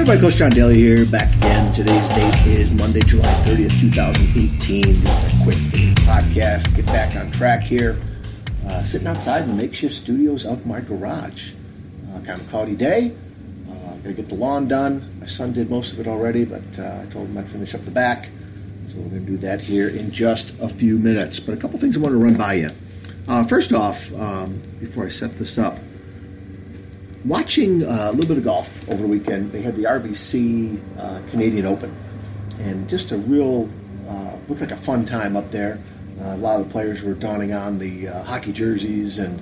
everybody, Coach John Daly here, back again. Today's date is Monday, July 30th, 2018. Just a quick podcast, get back on track here. Uh, sitting outside the makeshift studios of my garage. Uh, kind of cloudy day. Uh, gonna get the lawn done. My son did most of it already, but uh, I told him I'd finish up the back. So we're gonna do that here in just a few minutes. But a couple things I want to run by you. Uh, first off, um, before I set this up, watching uh, a little bit of golf over the weekend. They had the RBC uh, Canadian Open, and just a real uh, looked like a fun time up there. Uh, a lot of the players were donning on the uh, hockey jerseys, and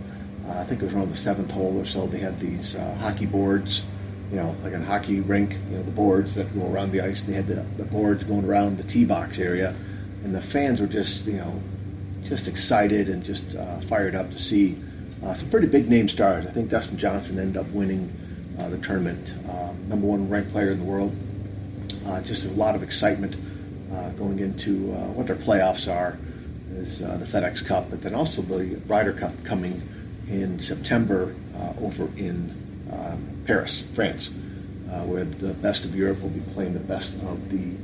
uh, I think it was around the seventh hole or so. They had these hockey boards, you know, like a hockey rink. You know, the boards that go around the ice. They had the, the boards going around the tee box area, and the fans were just, you know, just excited and just fired up to see uh, some pretty big name stars. I think Dustin Johnson ended up winning uh, the tournament, uh, number one ranked player in the world. Uh, just a lot of excitement uh, going into uh, what their playoffs are, is the FedEx Cup, but then also the Ryder Cup coming in September over in um, Paris, France, where the best of Europe will be playing the best of the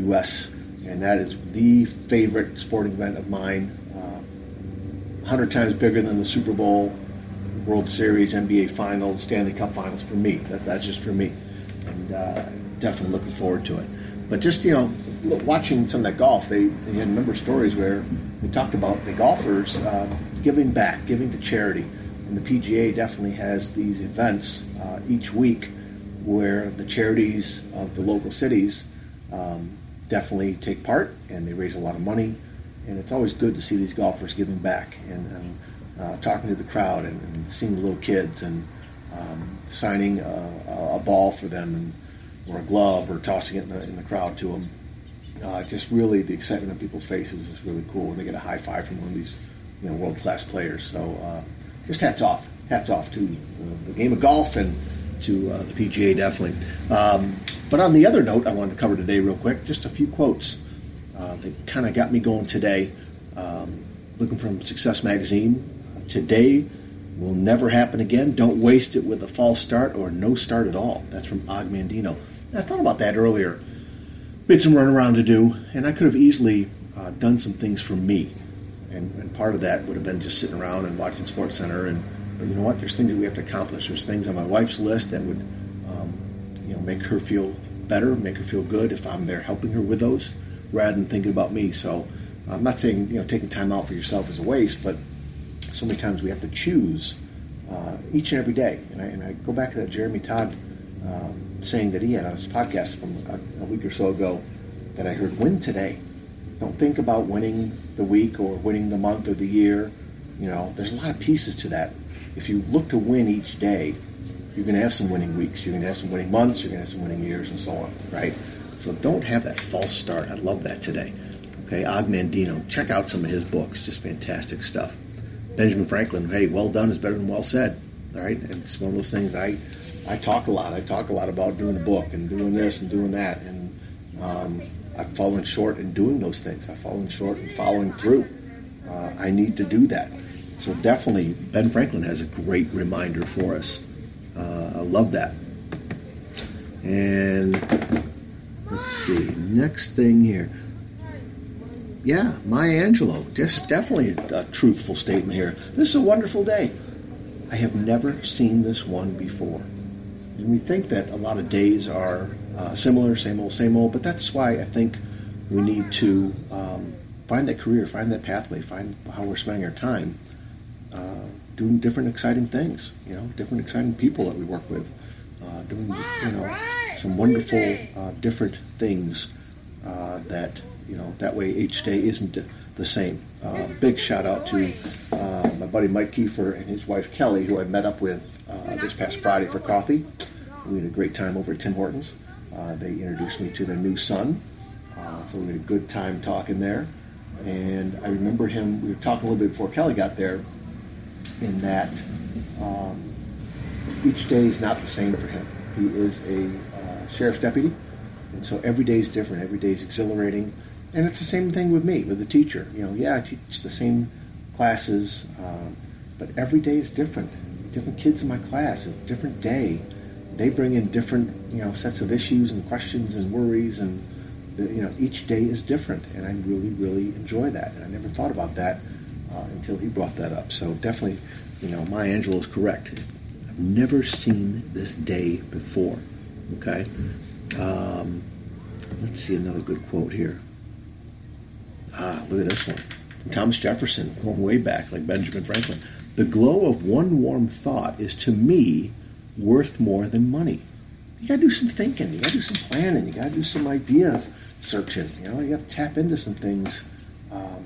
U.S. And that is the favorite sporting event of mine 100 times bigger than the Super Bowl, World Series, NBA Finals, Stanley Cup Finals for me. That, that's just for me. And uh, definitely looking forward to it. But just, you know, watching some of that golf, they, they had a number of stories where they talked about the golfers uh, giving back, giving to charity. And the PGA definitely has these events uh, each week where the charities of the local cities um, definitely take part and they raise a lot of money and it's always good to see these golfers giving back and, and uh, talking to the crowd and, and, seeing the little kids and um, signing a, a, ball for them and, or a glove or tossing it in the, in the crowd to them. Uh, just really the excitement on people's faces is really cool when they get a high five from one of these you know world class players. So uh, just hats off, hats off to the game of golf and to uh, the PGA definitely. Um, but on the other note, I wanted to cover today real quick just a few quotes uh, they kind of got me going today. Um, looking from Success Magazine. Today will never happen again. Don't waste it with a false start or no start at all. That's from Og Mandino. I thought about that earlier. We had some run around to do, and I could have easily uh, done some things for me. And, and, part of that would have been just sitting around and watching Sports Center. And but you know what? There's things that we have to accomplish. There's things on my wife's list that would, um, you know, make her feel better, make her feel good if I'm there helping her with those rather than thinking about me. So I'm not saying you know taking time out for yourself is a waste, but so many times we have to choose uh, each and every day. And I, and I, go back to that Jeremy Todd um, saying that he had on his podcast from a, a, week or so ago that I heard: "Win today. Don't think about winning the week or winning the month or the year. You know, there's a lot of pieces to that. If you look to win each day." You're going to have some winning weeks. You're going to have some winning months. You're going to have some winning years, and so on. Right? So don't have that false start. I love that today. Okay, Og Mandino. Check out some of his books. Just fantastic stuff. Benjamin Franklin. Hey, well done is better than well said. All right, and it's one of those things I I talk a lot. I talk a lot about doing a book and doing this and doing that, and um, I've fallen short in doing those things. I've fallen short in following through. Uh, I need to do that. So definitely, Ben Franklin has a great reminder for us. Uh, I love that. And Let's see. Next thing here. Yeah, Maya Angelou. Just definitely a, a truthful statement here. This is a wonderful day. I have never seen this one before. And we think that a lot of days are uh, similar, same old, same old, but that's why I think we need to um, find that career, find that pathway, find how we're spending our time uh, doing different exciting things, you know, different exciting people that we work with, uh, doing, you know, some wonderful uh, different things uh, that you know that way each day isn't the same. Uh, big shout out to uh, my buddy Mike Kiefer and his wife Kelly, who I met up with uh, this past Friday for coffee. We had a great time over at Tim Hortons. Uh, they introduced me to their new son, so we had a good time talking there. And I remember him. We were talking a little bit before Kelly got there, in that um, each day is not the same for him. He is a sheriff's deputy. And so every day is different. Every day is exhilarating. And it's the same thing with me, with the teacher. You know, yeah, I teach the same classes, um, but every day is different. Different kids in my class, a different day. they bring in different you know sets of issues and questions and worries and you know each day is different and I really really enjoy that and I never thought about that uh, until he brought that up so definitely you know Maya Angelou is correct I've never seen this day before okay um, let's see another good quote here ah look at this one from Thomas Jefferson going way back like Benjamin Franklin the glow of one warm thought is to me worth more than money. You got to do some thinking. You got to do some planning. You got to do some ideas searching. You know, you got to tap into some things. Um,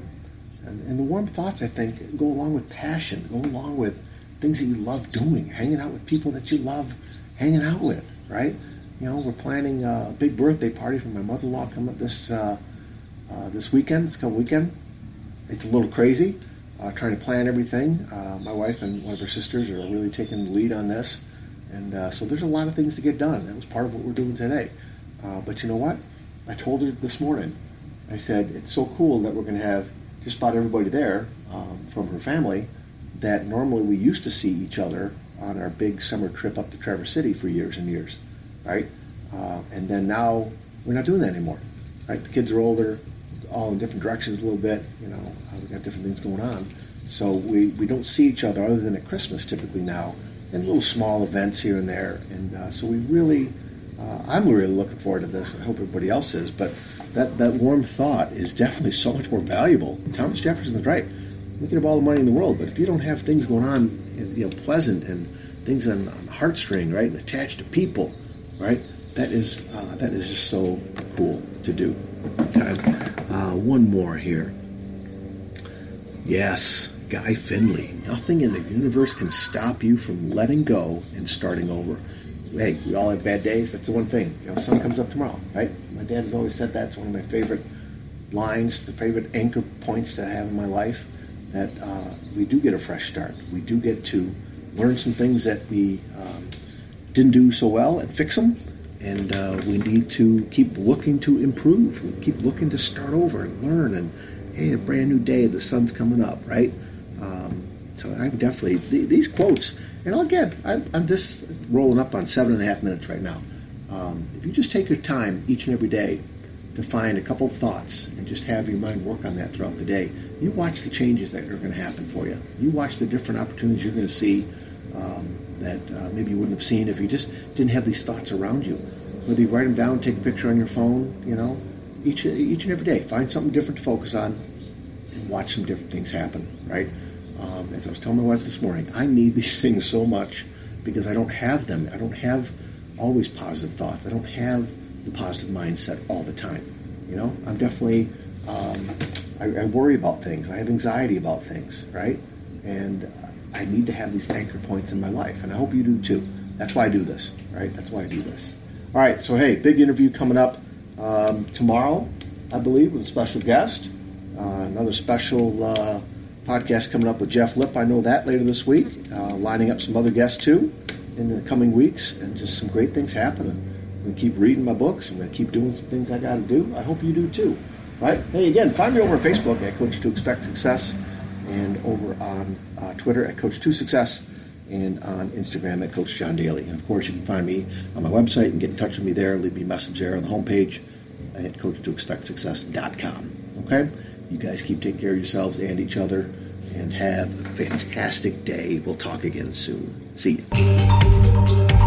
and, and, the warm thoughts, I think, go along with passion, go along with things that you love doing, hanging out with people that you love hanging out with, right? You know, we're planning a big birthday party for my mother-in-law coming up this uh, uh, this weekend. It's coming weekend. It's a little crazy, uh, trying to plan everything. Uh, my wife and one of her sisters are really taking the lead on this. And uh, so there's a lot of things to get done. That was part of what we're doing today. Uh, but you know what? I told her this morning, I said, it's so cool that we're going to have just about everybody there um, from her family that normally we used to see each other on our big summer trip up to Traverse City for years and years, right? Uh, and then now we're not doing that anymore, right? The kids are older, all in different directions a little bit, you know, uh, we've got different things going on. So we, we don't see each other other than at Christmas typically now and little small events here and there. And uh, so we really, uh, I'm really looking forward to this. I hope everybody else is. But that, that warm thought is definitely so much more valuable. Thomas Jefferson is right. Can have all the money in the world, but if you don't have things going on, you know, pleasant and things on, on the heartstring, right, and attached to people, right, that is uh, that is just so cool to do. Okay. Uh, one more here. Yes, Guy Finley. Nothing in the universe can stop you from letting go and starting over. Hey, we all have bad days. That's the one thing. You know, sun comes up tomorrow, right? My dad has always said that. It's one of my favorite lines, the favorite anchor points to have in my life. That uh, we do get a fresh start. We do get to learn some things that we um, didn't do so well and fix them. And uh, we need to keep looking to improve. We keep looking to start over and learn. And hey, a brand new day. The sun's coming up, right? Um, so I'm definitely these quotes, and again, I'm, I'm just rolling up on seven and a half minutes right now. Um, if you just take your time each and every day to find a couple of thoughts and just have your mind work on that throughout the day, you watch the changes that are going to happen for you. You watch the different opportunities you're going to see um, that uh, maybe you wouldn't have seen if you just didn't have these thoughts around you. Whether you write them down, take a picture on your phone, you know, each each and every day, find something different to focus on, and watch some different things happen. Right. Um, as I was telling my wife this morning, I need these things so much because I don't have them. I don't have always positive thoughts. I don't have the positive mindset all the time. You know, I'm definitely, um, I, I, worry about things. I have anxiety about things, right? And I need to have these anchor points in my life. And I hope you do too. That's why I do this, right? That's why I do this. All right, so hey, big interview coming up um, tomorrow, I believe, with a special guest. Uh, another special. Uh, podcast coming up with Jeff Lip. I know that later this week. Uh, lining up some other guests too in the coming weeks, and just some great things happening. I'm to keep reading my books. I'm to keep doing some things I got to do. I hope you do too. Right? Hey, again, find me over on Facebook at Coach to Expect Success, and over on uh, Twitter at Coach2Success and on Instagram at Coach John Daly. And of course, you can find me on my website and get in touch with me there. Leave me a message there on the homepage at CoachToExpectSuccess.com. Okay. You guys keep taking care of yourselves and each other and have a fantastic day. We'll talk again soon. See you.